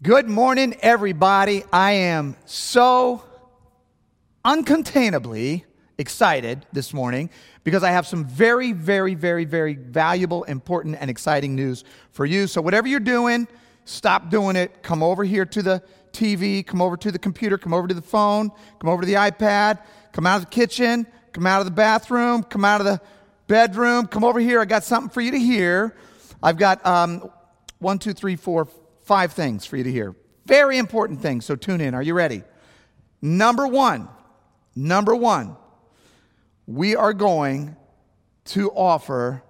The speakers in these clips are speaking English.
Good morning, everybody. I am so uncontainably excited this morning because I have some very, very, very, very valuable, important, and exciting news for you. So, whatever you're doing, stop doing it. Come over here to the TV, come over to the computer, come over to the phone, come over to the iPad, come out of the kitchen, come out of the bathroom, come out of the bedroom, come over here. I got something for you to hear. I've got um, one, two, three, four, five things for you to hear. Very important things, so tune in. Are you ready? Number one, number one, we are going to offer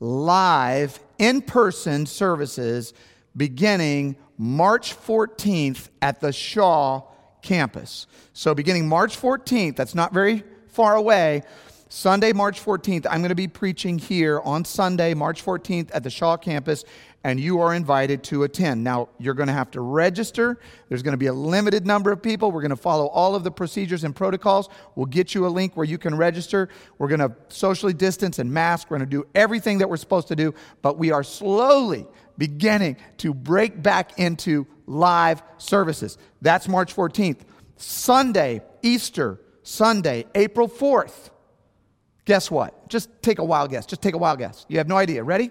live in person services beginning March 14th at the Shaw campus. So, beginning March 14th, that's not very far away. Sunday, March 14th, I'm going to be preaching here on Sunday, March 14th at the Shaw campus, and you are invited to attend. Now, you're going to have to register. There's going to be a limited number of people. We're going to follow all of the procedures and protocols. We'll get you a link where you can register. We're going to socially distance and mask. We're going to do everything that we're supposed to do, but we are slowly beginning to break back into live services. That's March 14th. Sunday, Easter, Sunday, April 4th. Guess what? Just take a wild guess. Just take a wild guess. You have no idea. Ready?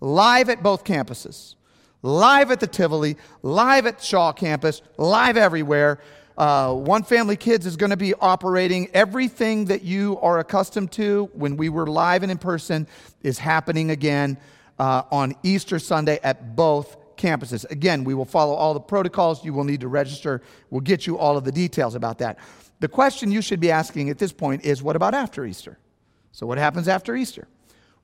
Live at both campuses, live at the Tivoli, live at Shaw campus, live everywhere. Uh, One Family Kids is going to be operating. Everything that you are accustomed to when we were live and in person is happening again uh, on Easter Sunday at both campuses. Again, we will follow all the protocols. You will need to register. We'll get you all of the details about that. The question you should be asking at this point is what about after Easter? So, what happens after Easter?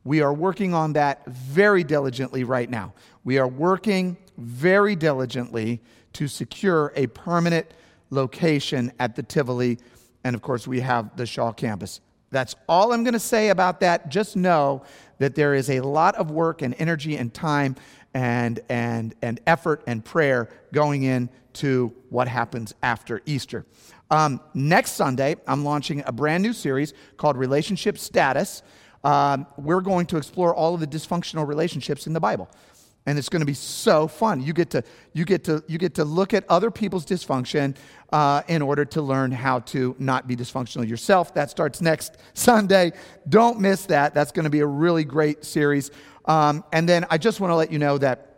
We are working on that very diligently right now. We are working very diligently to secure a permanent location at the Tivoli. And of course, we have the Shaw campus. That's all I'm going to say about that. Just know that there is a lot of work and energy and time and, and, and effort and prayer going into what happens after Easter. Um, next Sunday, I'm launching a brand new series called Relationship Status um, we're going to explore all of the dysfunctional relationships in the Bible. And it's going to be so fun. You get to, you get to, you get to look at other people's dysfunction uh, in order to learn how to not be dysfunctional yourself. That starts next Sunday. Don't miss that. That's going to be a really great series. Um, and then I just want to let you know that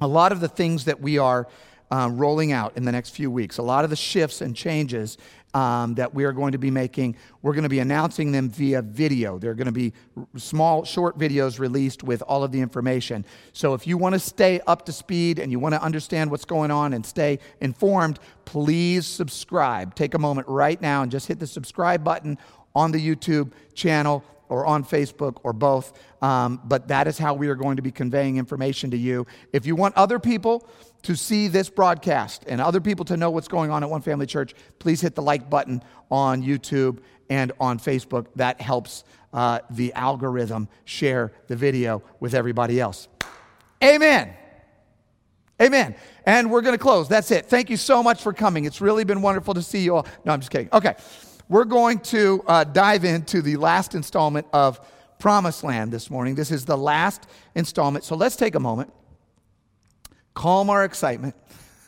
a lot of the things that we are uh, rolling out in the next few weeks, a lot of the shifts and changes um, that we are going to be making. We're going to be announcing them via video. They're going to be small, short videos released with all of the information. So if you want to stay up to speed and you want to understand what's going on and stay informed, please subscribe. Take a moment right now and just hit the subscribe button on the YouTube channel or on Facebook or both. Um, but that is how we are going to be conveying information to you. If you want other people to see this broadcast and other people to know what's going on at One Family Church, please hit the like button on YouTube and on Facebook. That helps uh, the algorithm share the video with everybody else. Amen. Amen. And we're going to close. That's it. Thank you so much for coming. It's really been wonderful to see you all. No, I'm just kidding. Okay. We're going to uh, dive into the last installment of Promised Land this morning. This is the last installment. So let's take a moment calm our excitement,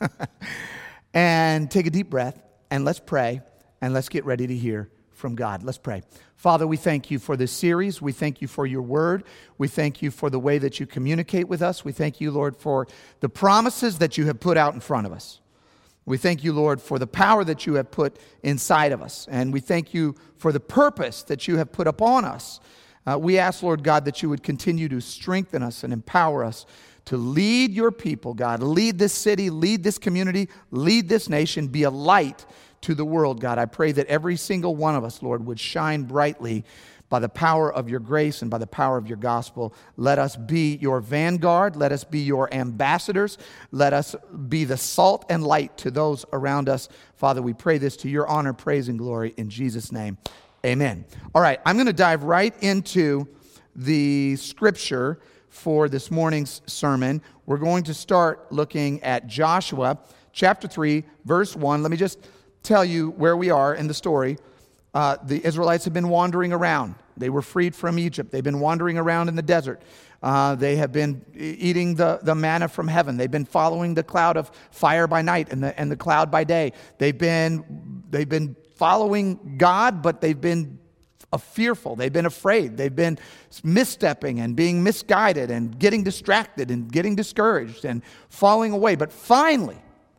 and take a deep breath, and let's pray, and let's get ready to hear from God. Let's pray. Father, we thank you for this series. We thank you for your word. We thank you for the way that you communicate with us. We thank you, Lord, for the promises that you have put out in front of us. We thank you, Lord, for the power that you have put inside of us. And we thank you for the purpose that you have put upon us. Uh, we ask, Lord God, that you would continue to strengthen us and empower us to lead your people, God. Lead this city, lead this community, lead this nation, be a light to the world, God. I pray that every single one of us, Lord, would shine brightly by the power of your grace and by the power of your gospel. Let us be your vanguard. Let us be your ambassadors. Let us be the salt and light to those around us. Father, we pray this to your honor, praise, and glory in Jesus' name. Amen. All right, I'm going to dive right into the scripture for this morning's sermon. We're going to start looking at Joshua chapter 3, verse 1. Let me just tell you where we are in the story. Uh, the Israelites have been wandering around. They were freed from Egypt. They've been wandering around in the desert. Uh, they have been eating the, the manna from heaven. They've been following the cloud of fire by night and the, and the cloud by day. They've been, they've been following God, but they've been fearful. They've been afraid. They've been misstepping and being misguided and getting distracted and getting discouraged and falling away. But finally,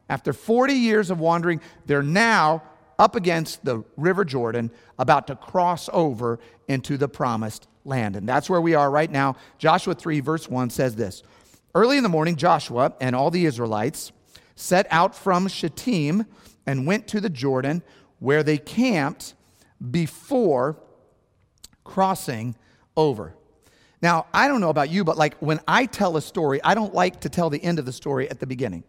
after 40 years of wandering, they're now up against the River Jordan, about to cross over into the promised land. And that's where we are right now. Joshua 3, verse 1 says this Early in the morning, Joshua and all the Israelites set out from Shittim and went to the Jordan, where they camped before crossing over. Now, I don't know about you, but like when I tell a story, I don't like to tell the end of the story at the beginning.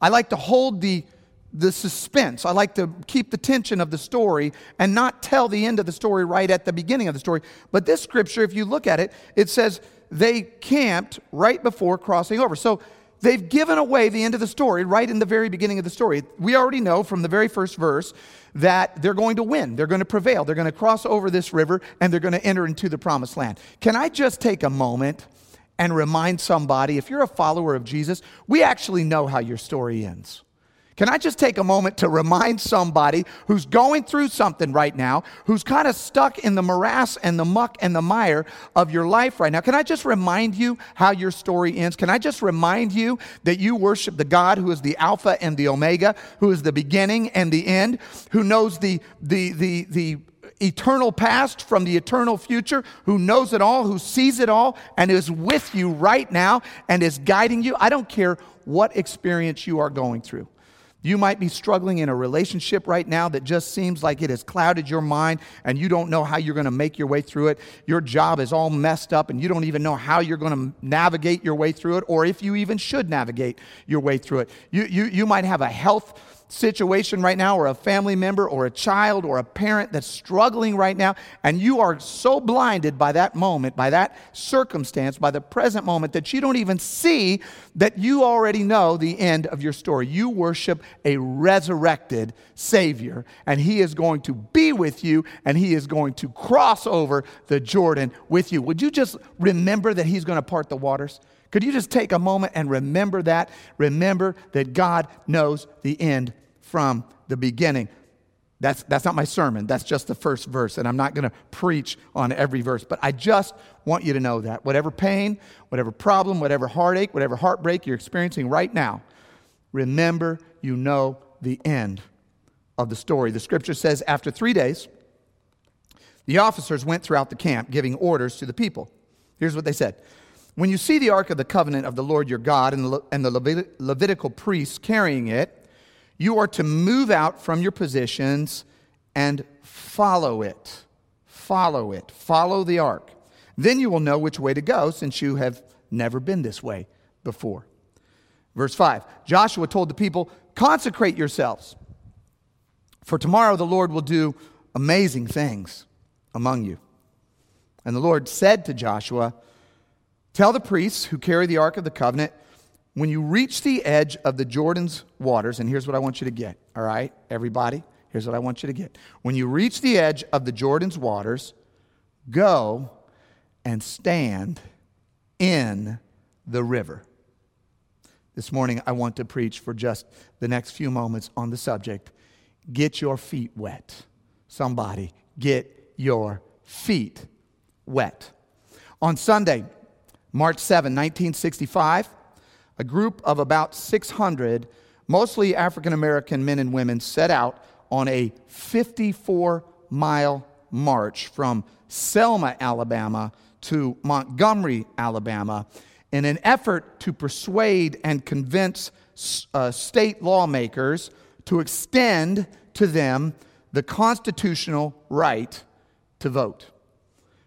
I like to hold the the suspense. I like to keep the tension of the story and not tell the end of the story right at the beginning of the story. But this scripture, if you look at it, it says they camped right before crossing over. So they've given away the end of the story right in the very beginning of the story. We already know from the very first verse that they're going to win, they're going to prevail, they're going to cross over this river, and they're going to enter into the promised land. Can I just take a moment? And remind somebody, if you're a follower of Jesus, we actually know how your story ends. Can I just take a moment to remind somebody who's going through something right now, who's kind of stuck in the morass and the muck and the mire of your life right now? Can I just remind you how your story ends? Can I just remind you that you worship the God who is the Alpha and the Omega, who is the beginning and the end, who knows the, the, the, the, eternal past from the eternal future, who knows it all, who sees it all, and is with you right now and is guiding you. I don't care what experience you are going through. You might be struggling in a relationship right now that just seems like it has clouded your mind and you don't know how you're going to make your way through it. Your job is all messed up and you don't even know how you're going to navigate your way through it or if you even should navigate your way through it. You, you, you might have a health situation right now, or a family member, or a child, or a parent that's struggling right now, and you are so blinded by that moment, by that circumstance, by the present moment, that you don't even see that you already know the end of your story. You worship a resurrected Savior, and He is going to be with you, and He is going to cross over the Jordan with you. Would you just remember that He's going to part the waters? Could you just take a moment and remember that? Remember that God knows the end from the beginning. That's, that's not my sermon. That's just the first verse. And I'm not going to preach on every verse. But I just want you to know that. Whatever pain, whatever problem, whatever heartache, whatever heartbreak you're experiencing right now, remember you know the end of the story. The scripture says after three days, the officers went throughout the camp giving orders to the people. Here's what they said when you see the Ark of the Covenant of the Lord your God and the, and the Levit- Levitical priests carrying it, you are to move out from your positions and follow it. Follow it. Follow the ark. Then you will know which way to go since you have never been this way before. Verse 5 Joshua told the people, Consecrate yourselves, for tomorrow the Lord will do amazing things among you. And the Lord said to Joshua, Tell the priests who carry the Ark of the Covenant, when you reach the edge of the Jordan's waters, and here's what I want you to get, all right, everybody? Here's what I want you to get. When you reach the edge of the Jordan's waters, go and stand in the river. This morning, I want to preach for just the next few moments on the subject get your feet wet. Somebody, get your feet wet. On Sunday, March 7, 1965, a group of about 600, mostly African American men and women, set out on a 54 mile march from Selma, Alabama to Montgomery, Alabama, in an effort to persuade and convince uh, state lawmakers to extend to them the constitutional right to vote.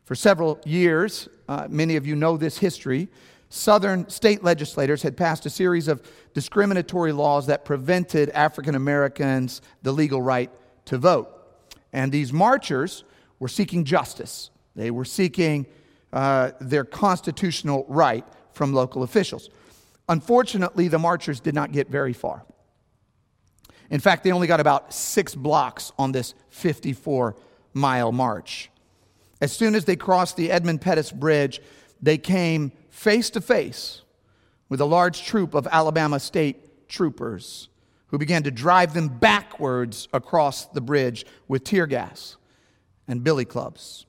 For several years, uh, many of you know this history. Southern state legislators had passed a series of discriminatory laws that prevented African Americans the legal right to vote. And these marchers were seeking justice, they were seeking uh, their constitutional right from local officials. Unfortunately, the marchers did not get very far. In fact, they only got about six blocks on this 54 mile march. As soon as they crossed the Edmund Pettus Bridge, they came face to face with a large troop of Alabama state troopers who began to drive them backwards across the bridge with tear gas and billy clubs.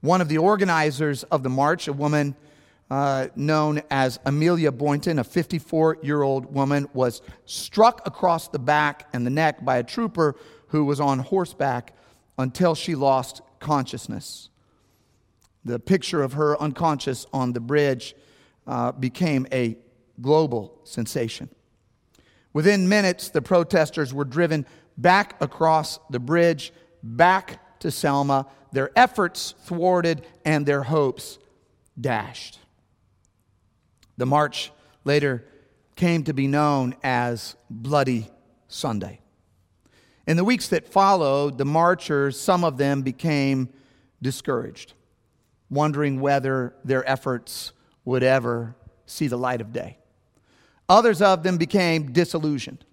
One of the organizers of the march, a woman uh, known as Amelia Boynton, a 54 year old woman, was struck across the back and the neck by a trooper who was on horseback until she lost consciousness. The picture of her unconscious on the bridge uh, became a global sensation. Within minutes, the protesters were driven back across the bridge, back to Selma, their efforts thwarted and their hopes dashed. The march later came to be known as Bloody Sunday. In the weeks that followed, the marchers, some of them became discouraged, wondering whether their efforts would ever see the light of day. Others of them became disillusioned,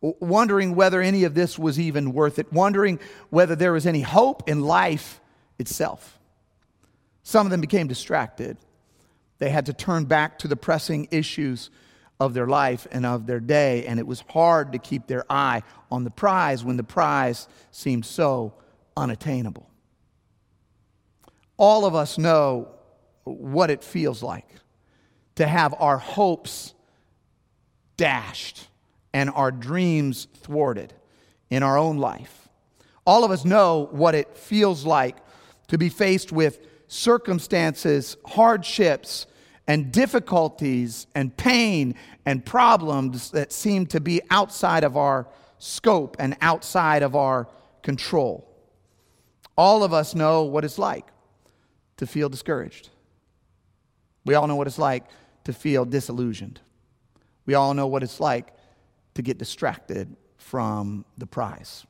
wondering whether any of this was even worth it, wondering whether there was any hope in life itself. Some of them became distracted. They had to turn back to the pressing issues of their life and of their day, and it was hard to keep their eye on the prize when the prize seemed so unattainable. All of us know what it feels like to have our hopes dashed and our dreams thwarted in our own life. All of us know what it feels like to be faced with circumstances, hardships, and difficulties and pain and problems that seem to be outside of our scope and outside of our control. All of us know what it's like to feel discouraged. We all know what it's like to feel disillusioned. We all know what it's like to get distracted from the prize.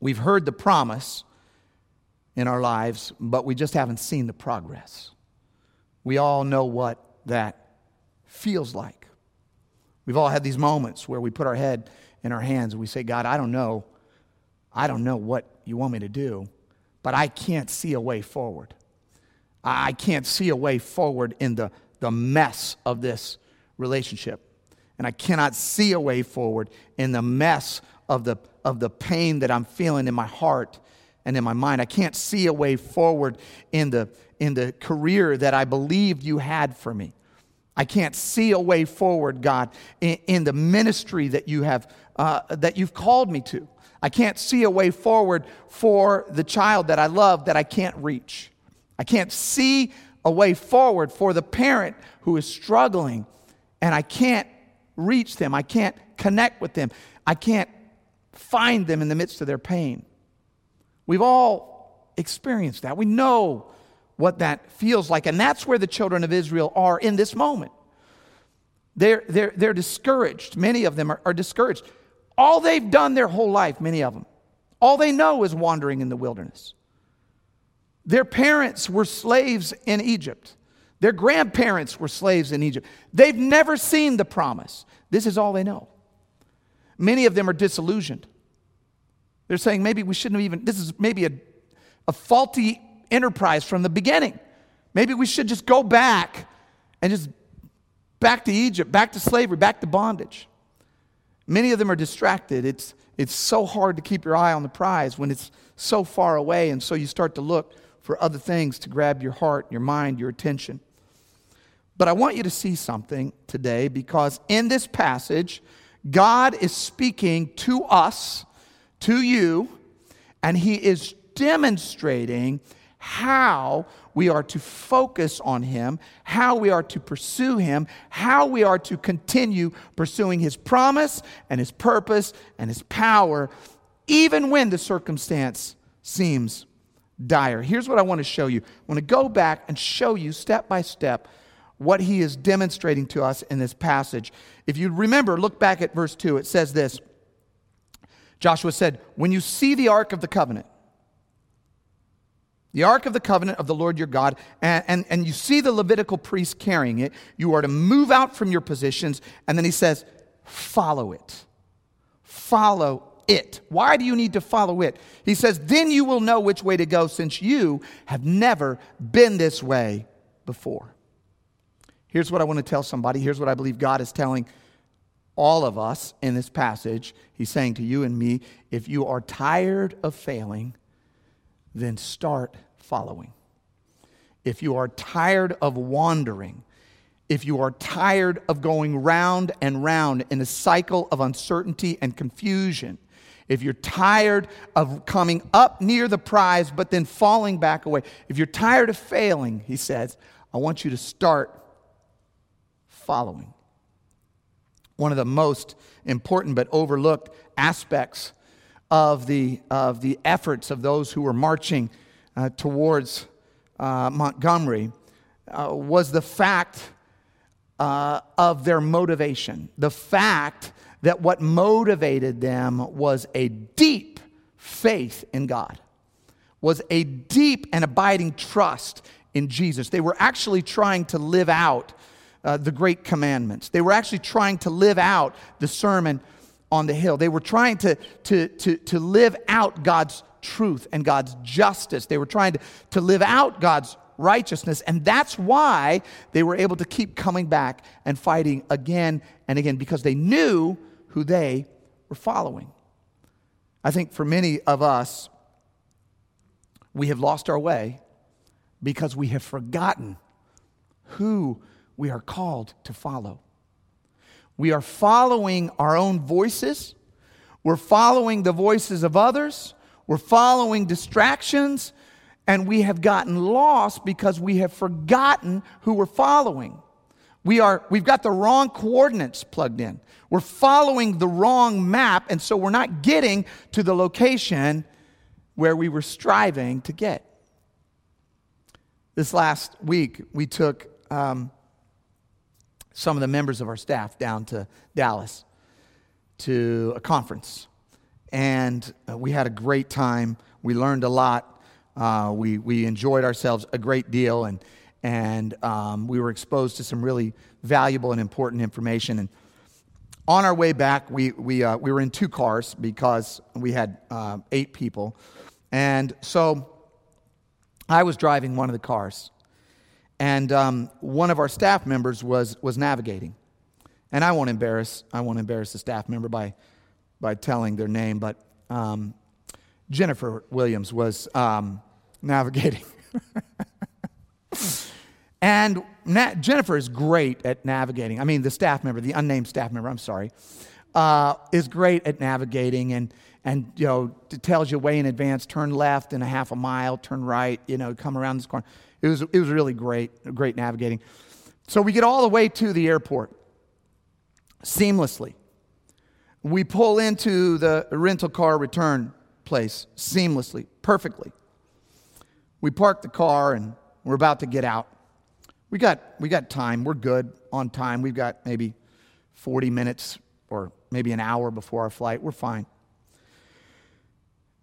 We've heard the promise in our lives, but we just haven't seen the progress. We all know what that feels like. We've all had these moments where we put our head in our hands and we say, God, I don't know. I don't know what you want me to do, but I can't see a way forward. I can't see a way forward in the, the mess of this relationship. And I cannot see a way forward in the mess of the, of the pain that I'm feeling in my heart and in my mind. I can't see a way forward in the, in the career that I believed you had for me. I can't see a way forward, God, in, in the ministry that you have uh, that you've called me to. I can't see a way forward for the child that I love that I can't reach. I can't see a way forward for the parent who is struggling and I can't reach them. I can't connect with them. I can't find them in the midst of their pain. We've all experienced that. We know what that feels like. And that's where the children of Israel are in this moment. They're, they're, they're discouraged. Many of them are, are discouraged. All they've done their whole life, many of them, all they know is wandering in the wilderness. Their parents were slaves in Egypt. Their grandparents were slaves in Egypt. They've never seen the promise. This is all they know. Many of them are disillusioned. They're saying maybe we shouldn't have even, this is maybe a, a faulty enterprise from the beginning. Maybe we should just go back and just back to Egypt, back to slavery, back to bondage. Many of them are distracted. It's, it's so hard to keep your eye on the prize when it's so far away, and so you start to look for other things to grab your heart, your mind, your attention. But I want you to see something today because in this passage, God is speaking to us, to you, and He is demonstrating how we are to focus on Him, how we are to pursue Him, how we are to continue pursuing His promise and His purpose and His power, even when the circumstance seems dire. Here's what I want to show you I want to go back and show you step by step what He is demonstrating to us in this passage. If you remember, look back at verse 2. It says this Joshua said, When you see the Ark of the Covenant, the Ark of the Covenant of the Lord your God, and, and, and you see the Levitical priests carrying it, you are to move out from your positions. And then he says, follow it. Follow it. Why do you need to follow it? He says, Then you will know which way to go since you have never been this way before. Here's what I want to tell somebody. Here's what I believe God is telling all of us in this passage. He's saying to you and me if you are tired of failing, then start following. If you are tired of wandering, if you are tired of going round and round in a cycle of uncertainty and confusion, if you're tired of coming up near the prize but then falling back away, if you're tired of failing, he says, I want you to start following. One of the most important but overlooked aspects of the, of the efforts of those who were marching uh, towards uh, Montgomery uh, was the fact uh, of their motivation. The fact that what motivated them was a deep faith in God, was a deep and abiding trust in Jesus. They were actually trying to live out uh, the great commandments. They were actually trying to live out the sermon on the hill. They were trying to, to, to, to live out God's truth and God's justice. They were trying to, to live out God's righteousness. And that's why they were able to keep coming back and fighting again and again because they knew who they were following. I think for many of us, we have lost our way because we have forgotten who we are called to follow. We are following our own voices, we're following the voices of others, we're following distractions, and we have gotten lost because we have forgotten who we're following. We are, we've got the wrong coordinates plugged in. We're following the wrong map, and so we're not getting to the location where we were striving to get. This last week, we took um, some of the members of our staff down to Dallas to a conference. And uh, we had a great time. We learned a lot. Uh, we, we enjoyed ourselves a great deal, and, and um, we were exposed to some really valuable and important information. And on our way back, we, we, uh, we were in two cars because we had uh, eight people. And so I was driving one of the cars. And um, one of our staff members was, was navigating. And I won't embarrass, I won't embarrass the staff member by, by telling their name, but um, Jennifer Williams was um, navigating. and na- Jennifer is great at navigating. I mean, the staff member, the unnamed staff member, I'm sorry, uh, is great at navigating and, and you know, tells you way in advance turn left in a half a mile, turn right, you know, come around this corner. It was, it was really great, great navigating. So we get all the way to the airport seamlessly. We pull into the rental car return place seamlessly, perfectly. We park the car and we're about to get out. We got, we got time. We're good on time. We've got maybe 40 minutes or maybe an hour before our flight. We're fine.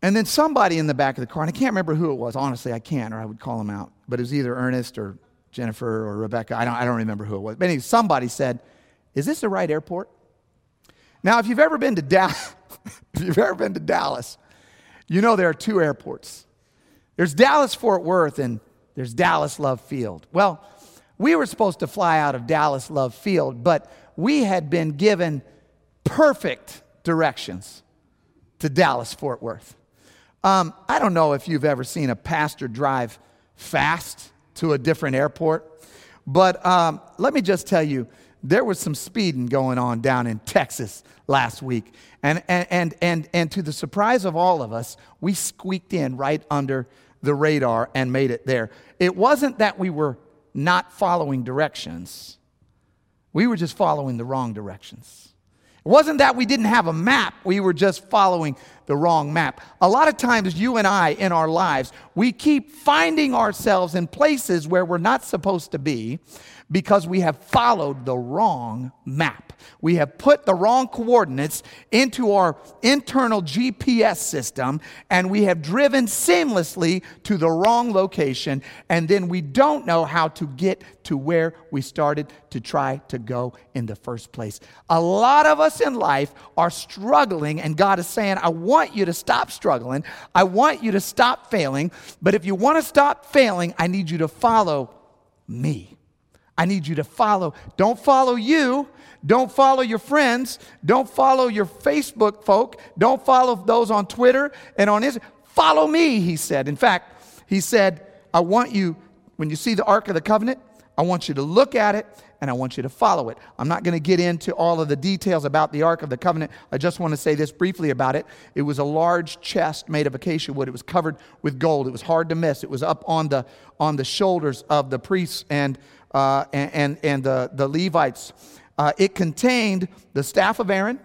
And then somebody in the back of the car, and I can't remember who it was. Honestly, I can't, or I would call him out. But it was either Ernest or Jennifer or Rebecca. I don't, I don't remember who it was. But anyway, somebody said, Is this the right airport? Now, if you've ever been to Dallas, if you've ever been to Dallas, you know there are two airports. There's Dallas Fort Worth and there's Dallas Love Field. Well, we were supposed to fly out of Dallas Love Field, but we had been given perfect directions to Dallas Fort Worth. Um, I don't know if you've ever seen a pastor drive fast to a different airport, but um, let me just tell you, there was some speeding going on down in Texas last week. And, and, and, and, and to the surprise of all of us, we squeaked in right under the radar and made it there. It wasn't that we were not following directions, we were just following the wrong directions. It wasn't that we didn't have a map, we were just following the wrong map. A lot of times, you and I in our lives, we keep finding ourselves in places where we're not supposed to be because we have followed the wrong map. We have put the wrong coordinates into our internal GPS system and we have driven seamlessly to the wrong location, and then we don't know how to get to where we started to try to go in the first place. A lot of us in life are struggling, and God is saying, I want you to stop struggling. I want you to stop failing. But if you want to stop failing, I need you to follow me. I need you to follow. Don't follow you. Don't follow your friends. Don't follow your Facebook folk. Don't follow those on Twitter and on Instagram. Follow me, he said. In fact, he said, I want you, when you see the Ark of the Covenant, I want you to look at it and I want you to follow it. I'm not going to get into all of the details about the Ark of the Covenant. I just want to say this briefly about it. It was a large chest made of acacia wood. It was covered with gold. It was hard to miss. It was up on the on the shoulders of the priests and uh, and, and, the, the Levites. Uh, it contained the staff of Aaron,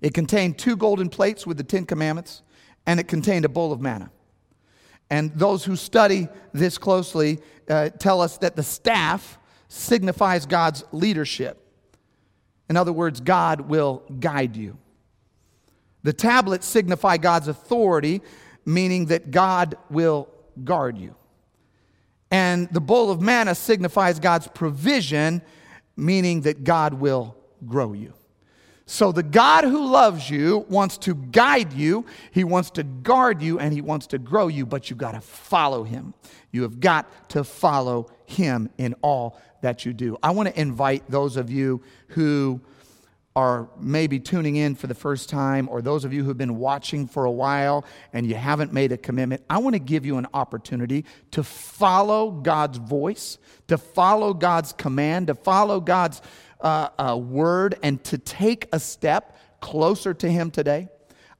it contained two golden plates with the Ten Commandments, and it contained a bowl of manna. And those who study this closely uh, tell us that the staff signifies God's leadership. In other words, God will guide you. The tablets signify God's authority, meaning that God will guard you. And the bowl of manna signifies God's provision, meaning that God will grow you. So, the God who loves you wants to guide you, He wants to guard you, and He wants to grow you, but you've got to follow Him. You have got to follow Him in all that you do. I want to invite those of you who are maybe tuning in for the first time, or those of you who've been watching for a while and you haven't made a commitment, I want to give you an opportunity to follow God's voice, to follow God's command, to follow God's uh, uh, word, and to take a step closer to Him today.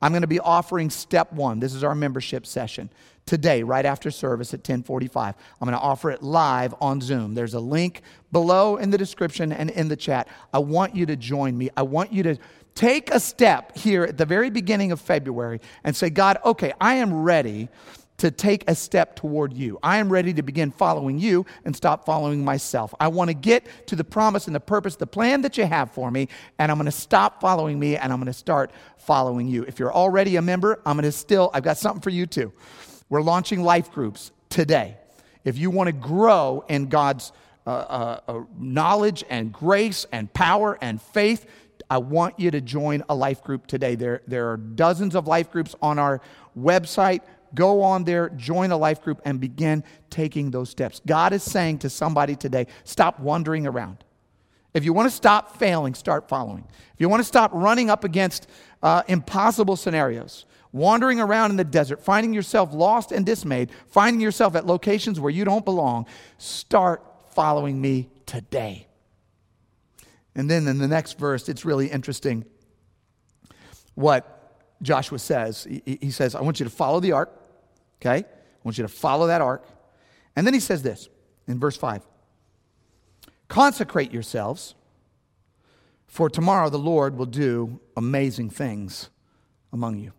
I'm going to be offering step one. This is our membership session today right after service at 1045 i'm going to offer it live on zoom there's a link below in the description and in the chat i want you to join me i want you to take a step here at the very beginning of february and say god okay i am ready to take a step toward you. I am ready to begin following you and stop following myself. I want to get to the promise and the purpose, the plan that you have for me, and I'm going to stop following me and I'm going to start following you. If you're already a member, I'm going to still, I've got something for you too. We're launching life groups today. If you want to grow in God's uh, uh, uh, knowledge and grace and power and faith, I want you to join a life group today. There, there are dozens of life groups on our website. Go on there, join a life group, and begin taking those steps. God is saying to somebody today stop wandering around. If you want to stop failing, start following. If you want to stop running up against uh, impossible scenarios, wandering around in the desert, finding yourself lost and dismayed, finding yourself at locations where you don't belong, start following me today. And then in the next verse, it's really interesting what Joshua says. He, he says, I want you to follow the ark, okay? I want you to follow that ark. And then he says this in verse 5 Consecrate yourselves, for tomorrow the Lord will do amazing things among you.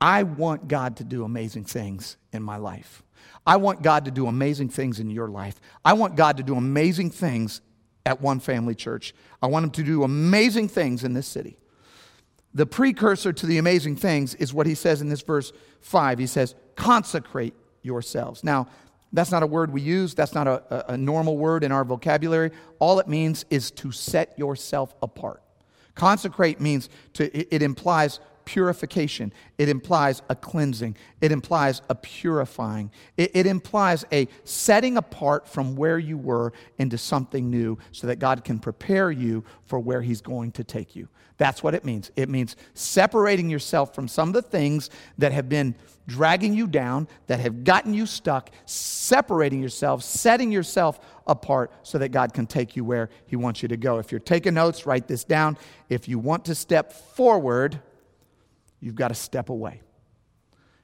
I want God to do amazing things in my life. I want God to do amazing things in your life. I want God to do amazing things at One Family Church. I want Him to do amazing things in this city. The precursor to the amazing things is what He says in this verse 5. He says, consecrate yourselves. Now, that's not a word we use. That's not a, a, normal word in our vocabulary. All it means is to set yourself apart. Consecrate means to, it, it implies purification. It implies a cleansing. It implies a purifying. It, it, implies a setting apart from where you were into something new so that God can prepare you for where He's going to take you. That's what it means. It means separating yourself from some of the things that have been dragging you down, that have gotten you stuck, separating yourself, setting yourself apart so that God can take you where He wants you to go. If you're taking notes, write this down. If you want to step forward, you've got to step away.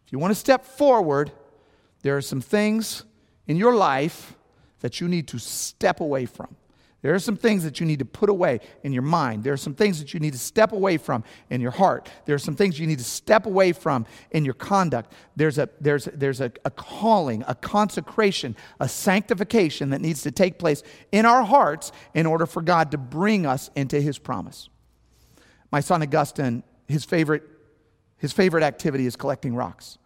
If you want to step forward, there are some things in your life that you need to step away from. There are some things that you need to put away in your mind. There are some things that you need to step away from in your heart. There are some things you need to step away from in your conduct. There's a, there's, there's a, a calling, a consecration, a sanctification that needs to take place in our hearts in order for God to bring us into His promise. My son Augustine, his favorite, his favorite activity is collecting rocks.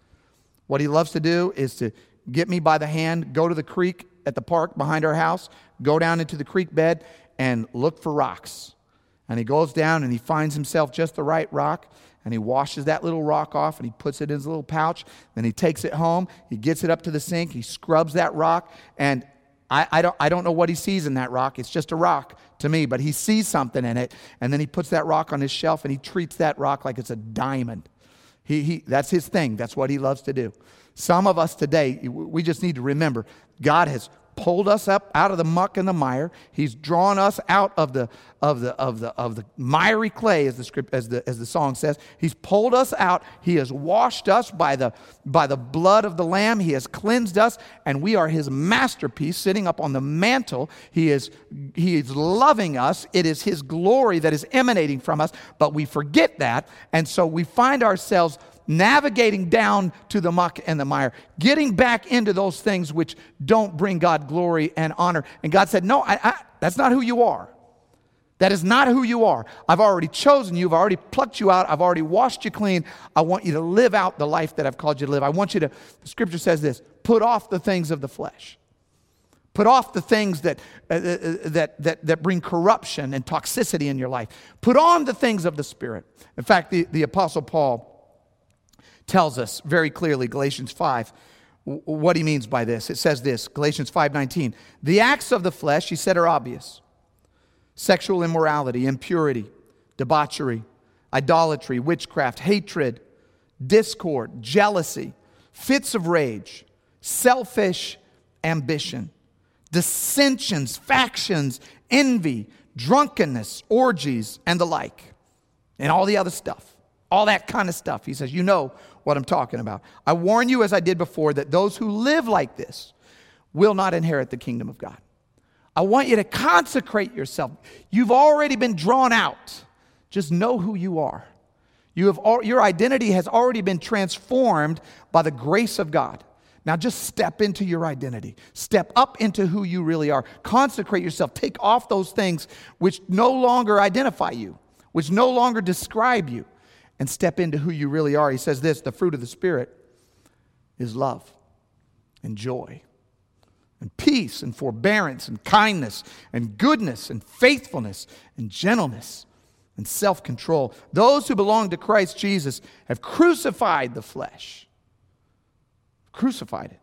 What he loves to do is to get me by the hand, go to the creek at the park behind our house, go down into the creek bed, and look for rocks. And he goes down and he finds himself just the right rock and he washes that little rock off and he puts it in his little pouch. Then he takes it home. He gets it up to the sink. He scrubs that rock. And I, I, don't, I don't know what he sees in that rock. It's just a rock to me, but he sees something in it. And then he puts that rock on his shelf and he treats that rock like it's a diamond. He, he, that's his thing. That's what he loves to do. Some of us today, we just need to remember God has pulled us up out of the muck and the mire. He's drawn us out of the, of the, of the, of the miry clay, as the, script, as, the, as the song says. He's pulled us out. He has washed us by the, by the blood of the Lamb. He has cleansed us, and we are His masterpiece sitting up on the mantle. He is, he is loving us. It is His glory that is emanating from us, but we forget that, and so we find ourselves navigating down to the muck and the mire, getting back into those things which don't bring God glory and honor. And God said, No, I, I, that's not who you are. That is not who you are. I've already chosen you. I've already plucked you out. I've already washed you clean. I want you to live out the life that I've called you to live. I want you to, the scripture says this put off the things of the flesh. Put off the things that, uh, uh, uh that, that, that bring corruption and toxicity in your life. Put on the things of the Spirit. In fact, the, the Apostle Paul tells us very clearly, Galatians 5, what he means by this. It says this, Galatians 5:19. The acts of the flesh, he said, are obvious. Sexual immorality, impurity, debauchery, idolatry, witchcraft, hatred, discord, jealousy, fits of rage, selfish ambition, dissensions, factions, envy, drunkenness, orgies, and the like, and all the other stuff all that kind of stuff. He says, You know what I'm talking about. I warn you, as I did before, that those who live like this will not inherit the kingdom of God. I want you to consecrate yourself. You've already been drawn out. Just know who you are. You have, your identity has already been transformed by the grace of God. Now just step into your identity. Step up into who you really are. Consecrate yourself. Take off those things which no longer identify you, which no longer describe you and step into who you really are. He says this the fruit of the Spirit is love and joy and peace and forbearance and kindness and goodness and faithfulness and gentleness and self control. Those who belong to Christ Jesus have crucified the flesh, crucified it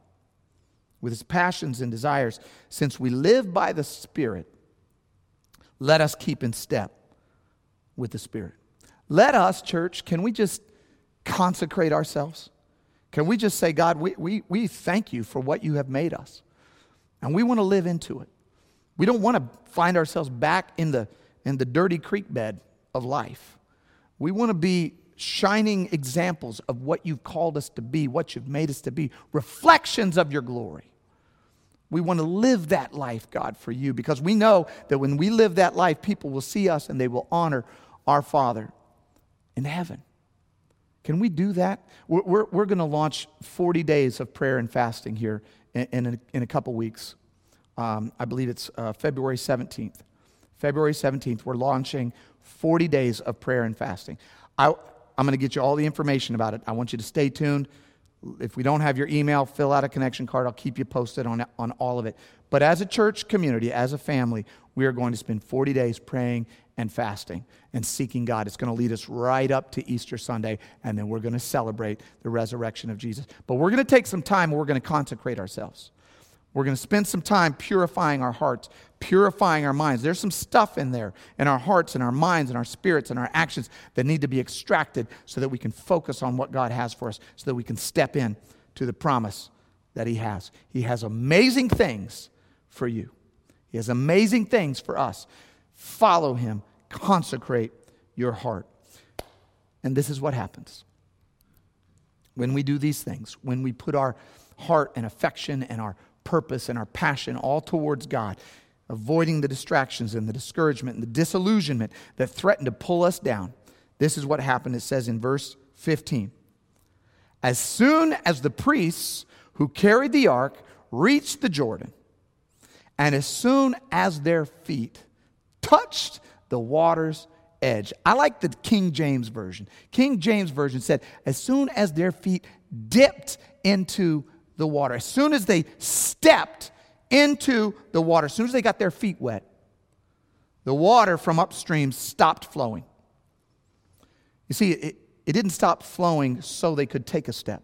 with its passions and desires. Since we live by the Spirit, let us keep in step with the Spirit. Let us, church, can we just consecrate ourselves? Can we just say, God, we, we, we thank you for what you have made us, and we want to live into it. We don't want to find ourselves back in the, in the dirty creek bed of life. We want to be shining examples of what you've called us to be, what you've made us to be, reflections of your glory. We want to live that life, God, for you, because we know that when we live that life, people will see us and they will honor our Father in heaven. Can we do that? We're, we're, we're going to launch 40 days of prayer and fasting here in, in, a, in a couple weeks. Um, I believe it's uh, February 17th. February 17th, we're launching 40 days of prayer and fasting. I, I'm going to get you all the information about it. I want you to stay tuned. If we don't have your email, fill out a connection card. I'll keep you posted on, on all of it. But as a church community, as a family, we are going to spend 40 days praying and fasting and seeking God. It's going to lead us right up to Easter Sunday, and then we're going to celebrate the resurrection of Jesus. But we're going to take some time and we're going to consecrate ourselves. We're going to spend some time purifying our hearts, purifying our minds. There's some stuff in there in our hearts and our minds and our spirits and our actions that need to be extracted so that we can focus on what God has for us, so that we can step in to the promise that He has. He has amazing things for you. He has amazing things for us. Follow him, consecrate your heart. And this is what happens. When we do these things, when we put our heart and affection and our purpose and our passion all towards God, avoiding the distractions and the discouragement and the disillusionment that threaten to pull us down. This is what happened. It says in verse 15 As soon as the priests who carried the ark reached the Jordan, and as soon as their feet touched the water's edge, I like the King James Version. King James Version said, As soon as their feet dipped into the water, as soon as they stepped into the water. As soon as they got their feet wet, the water from upstream stopped flowing. You see, it, it didn't stop flowing so they could take a step.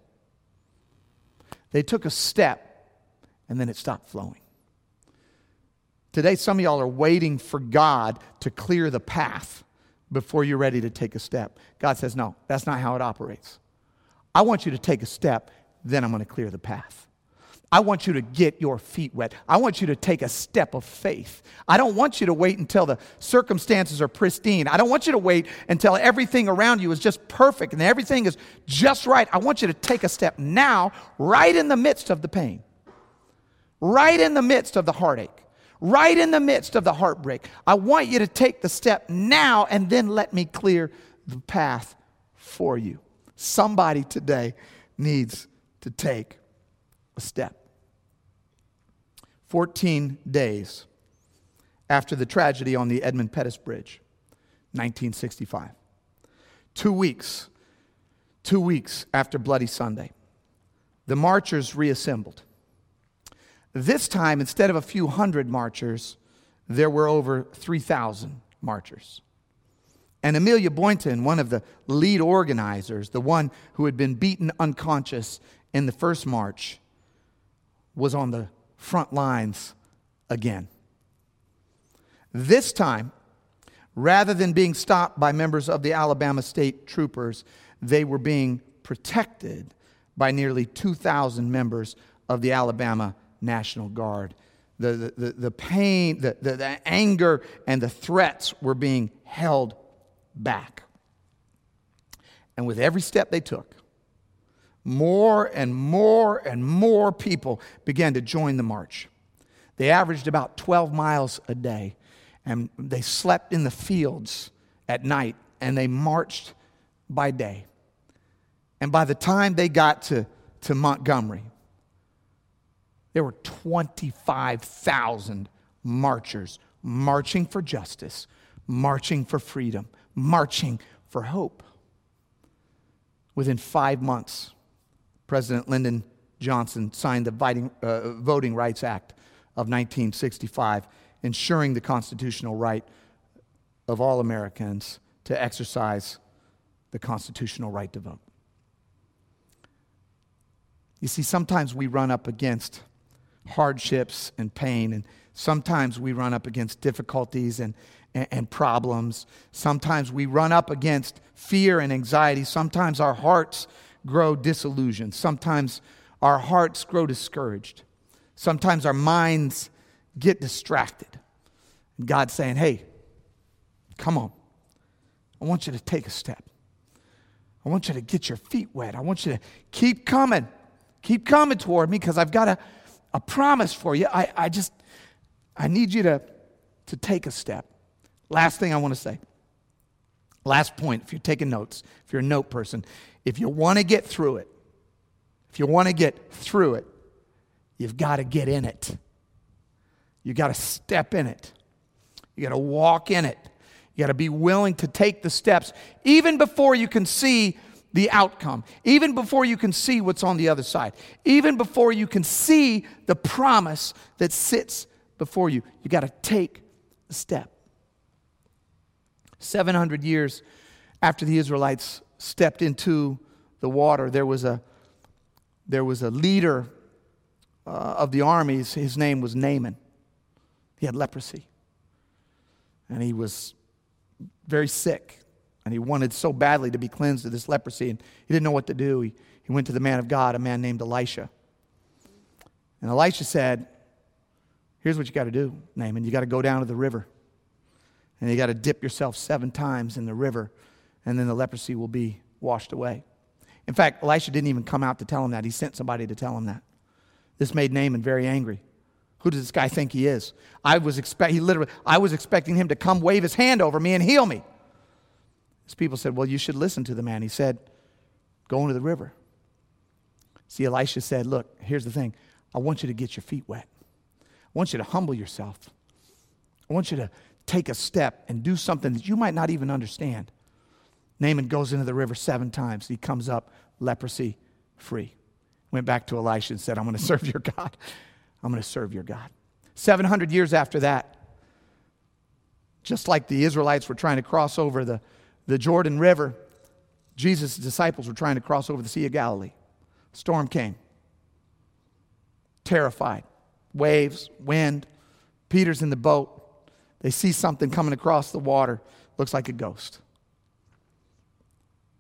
They took a step and then it stopped flowing. Today, some of y'all are waiting for God to clear the path before you're ready to take a step. God says, No, that's not how it operates. I want you to take a step, then I'm going to clear the path. I want you to get your feet wet. I want you to take a step of faith. I don't want you to wait until the circumstances are pristine. I don't want you to wait until everything around you is just perfect and everything is just right. I want you to take a step now, right in the midst of the pain, right in the midst of the heartache, right in the midst of the heartbreak. I want you to take the step now and then let me clear the path for you. Somebody today needs to take a step. 14 days after the tragedy on the Edmund Pettus Bridge, 1965. Two weeks, two weeks after Bloody Sunday, the marchers reassembled. This time, instead of a few hundred marchers, there were over 3,000 marchers. And Amelia Boynton, one of the lead organizers, the one who had been beaten unconscious in the first march, was on the front lines again. This time, rather than being stopped by members of the Alabama State Troopers, they were being protected by nearly 2,000 members of the Alabama National Guard. The, the, the, the pain, the, the, the anger, and the threats were being held back. And with every step they took, more and more and more people began to join the march. They averaged about 12 miles a day, and they slept in the fields at night, and they marched by day. And by the time they got to, to Montgomery, there were 25,000 marchers marching for justice, marching for freedom, marching for hope. Within five months, President Lyndon Johnson signed the Voting, uh, Voting Rights Act of 1965, ensuring the constitutional right of all Americans to exercise the constitutional right to vote. You see, sometimes we run up against hardships and pain, and sometimes we run up against difficulties and, and, and, problems. Sometimes we run up against fear and anxiety. Sometimes our hearts grow disillusioned. Sometimes our hearts grow discouraged. Sometimes our minds get distracted. And God's saying, hey, come on. I want you to take a step. I want you to get your feet wet. I want you to keep coming. Keep coming toward me because I've got a, a promise for you. I, I just, I need you to, to take a step. Last thing I want to say. Last point, if you're taking notes, if you're a note person, if you want to get through it, if you want to get through it, you've got to get in it. You got to step in it. You got to walk in it. You got to be willing to take the steps, even before you can see the outcome, even before you can see what's on the other side, even before you can see the promise that sits before you. You got to take the step. 700 years after the Israelites stepped into the water, there was a, there was a leader uh, of the armies. His name was Naaman. He had leprosy. And he was very sick. And he wanted so badly to be cleansed of this leprosy. And he didn't know what to do. He, he went to the man of God, a man named Elisha. And Elisha said, Here's what you got to do, Naaman. You got to go down to the river. And you got to dip yourself seven times in the river and then the leprosy will be washed away. In fact, Elisha didn't even come out to tell him that. He sent somebody to tell him that. This made Naaman very angry. Who does this guy think he is? I was expect he literally I was expecting him to come wave his hand over me and heal me. His people said, Well, you should listen to the man. He said, Go into the river. See, Elisha said, Look, here's the thing. I want you to get your feet wet. I want you to humble yourself. I want you to take a step and do something that you might not even understand. Naaman goes into the river seven times. He comes up leprosy free. Went back to Elisha and said, I'm going to serve your God. I'm going to serve your God. 700 years after that, just like the Israelites were trying to cross over the, the Jordan River, Jesus' disciples were trying to cross over the Sea of Galilee. Storm came. Terrified. Waves, wind. Peter's in the boat. They see something coming across the water. Looks like a ghost.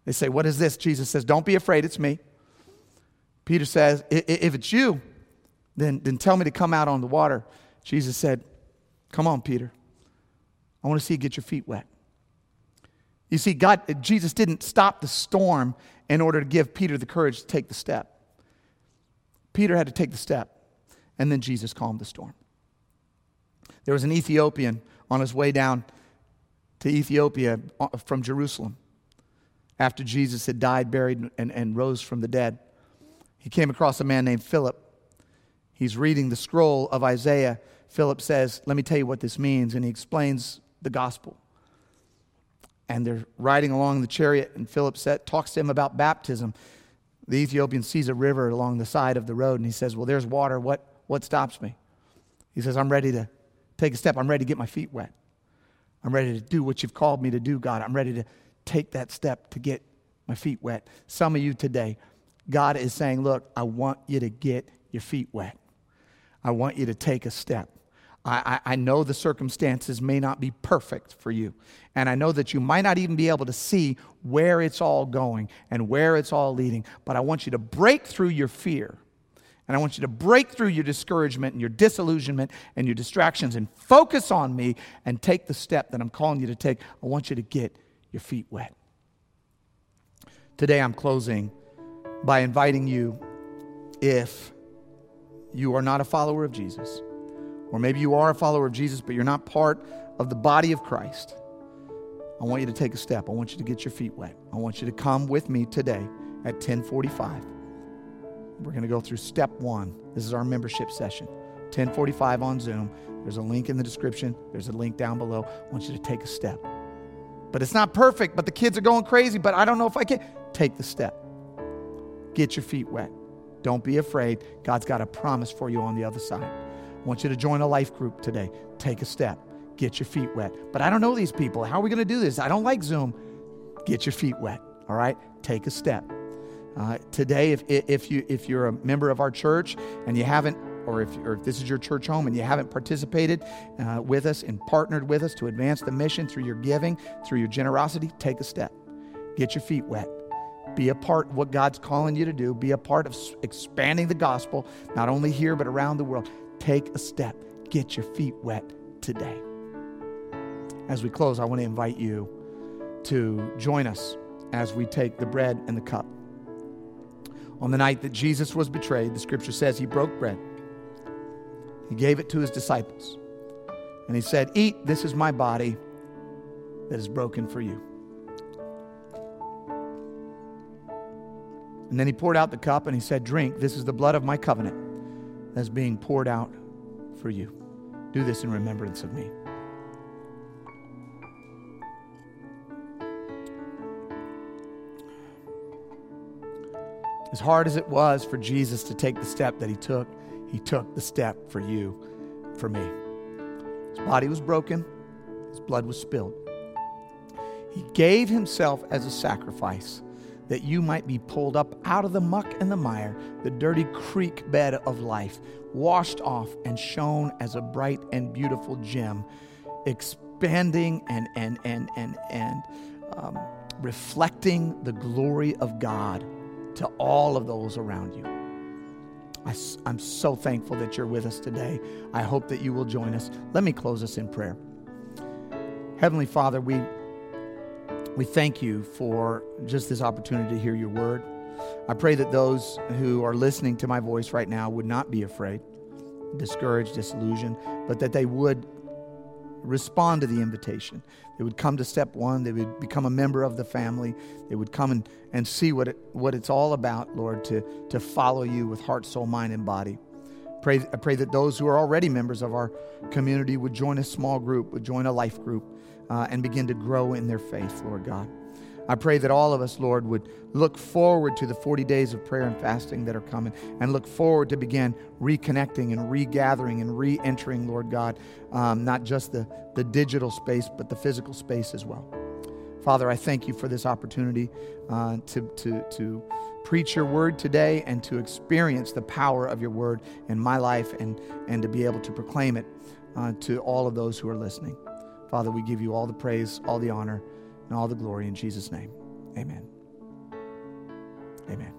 They say, What is this? Jesus says, Don't be afraid, it's me. Peter says, If it's you, then, then tell me to come out on the water. Jesus said, Come on, Peter. I want to see you get your feet wet. You see, God, Jesus didn't stop the storm in order to give Peter the courage to take the step. Peter had to take the step, and then Jesus calmed the storm. There was an Ethiopian on his way down to Ethiopia uh, from Jerusalem after Jesus had died, buried, and, and rose from the dead. He came across a man named Philip. He's reading the scroll of Isaiah. Philip says, Let me tell you what this means. And he explains the gospel. And they're riding along the chariot, and Philip set, talks to him about baptism. The Ethiopian sees a river along the side of the road, and he says, Well, there's water. What, what stops me? He says, I'm ready to take a step. I'm ready to get my feet wet. I'm ready to do what you've called me to do, God. I'm ready to take that step to get my feet wet. Some of you today, God is saying, Look, I want you to get your feet wet. I want you to take a step. I, I, know the circumstances may not be perfect for you. And I know that you might not even be able to see where it's all going and where it's all leading. But I want you to break through your fear. And I want you to break through your discouragement and your disillusionment and your distractions and focus on me and take the step that I'm calling you to take. I want you to get your feet wet. Today I'm closing by inviting you, if you are not a follower of Jesus, or maybe you are a follower of Jesus, but you're not part of the body of Christ, I want you to take a step. I want you to get your feet wet. I want you to come with me today at 1045. We're going to go through step one. This is our membership session. 1045 on Zoom. There's a link in the description. There's a link down below. I want you to take a step. But it's not perfect, but the kids are going crazy, but I don't know if I can. Take the step. Get your feet wet. Don't be afraid. God's got a promise for you on the other side. I want you to join a life group today. Take a step. Get your feet wet. But I don't know these people. How are we going to do this? I don't like Zoom. Get your feet wet. All right? Take a step. Uh, today, if, if, you, if you're a member of our church and you haven't or if, or if this is your church home and you haven't participated uh, with us and partnered with us to advance the mission through your giving, through your generosity, take a step. Get your feet wet. Be a part of what God's calling you to do. Be a part of expanding the gospel, not only here, but around the world. Take a step. Get your feet wet today. As we close, I want to invite you to join us as we take the bread and the cup. On the night that Jesus was betrayed, the scripture says he broke bread. He gave it to his disciples. And he said, Eat, this is my body that is broken for you. And then he poured out the cup and he said, Drink, this is the blood of my covenant that's being poured out for you. Do this in remembrance of me. As hard as it was for Jesus to take the step that he took, he took the step for you, for me. His body was broken, his blood was spilled. He gave himself as a sacrifice that you might be pulled up out of the muck and the mire, the dirty creek bed of life, washed off and shown as a bright and beautiful gem, expanding and, and, and, and, and um, reflecting the glory of God to all of those around you. I, am so thankful that you're with us today. I hope that you will join us. Let me close us in prayer. Heavenly Father, we, we thank you for just this opportunity to hear your word. I pray that those who are listening to my voice right now would not be afraid, discouraged, disillusioned, but that they would respond to the invitation. They would come to step one. They would become a member of the family. They would come and, and see what, it, what it's all about, Lord, to, to follow you with heart, soul, mind, and body. Pray, I pray that those who are already members of our community would join a small group, would join a life group, uh, and begin to grow in their faith, Lord God. I pray that all of us, Lord, would look forward to the 40 days of prayer and fasting that are coming and look forward to begin reconnecting and regathering and re entering, Lord God, um, not just the, the digital space, but the physical space as well. Father, I thank you for this opportunity uh, to, to, to preach your word today and to experience the power of your word in my life and, and to be able to proclaim it uh, to all of those who are listening. Father, we give you all the praise, all the honor and all the glory in Jesus' name. Amen. Amen.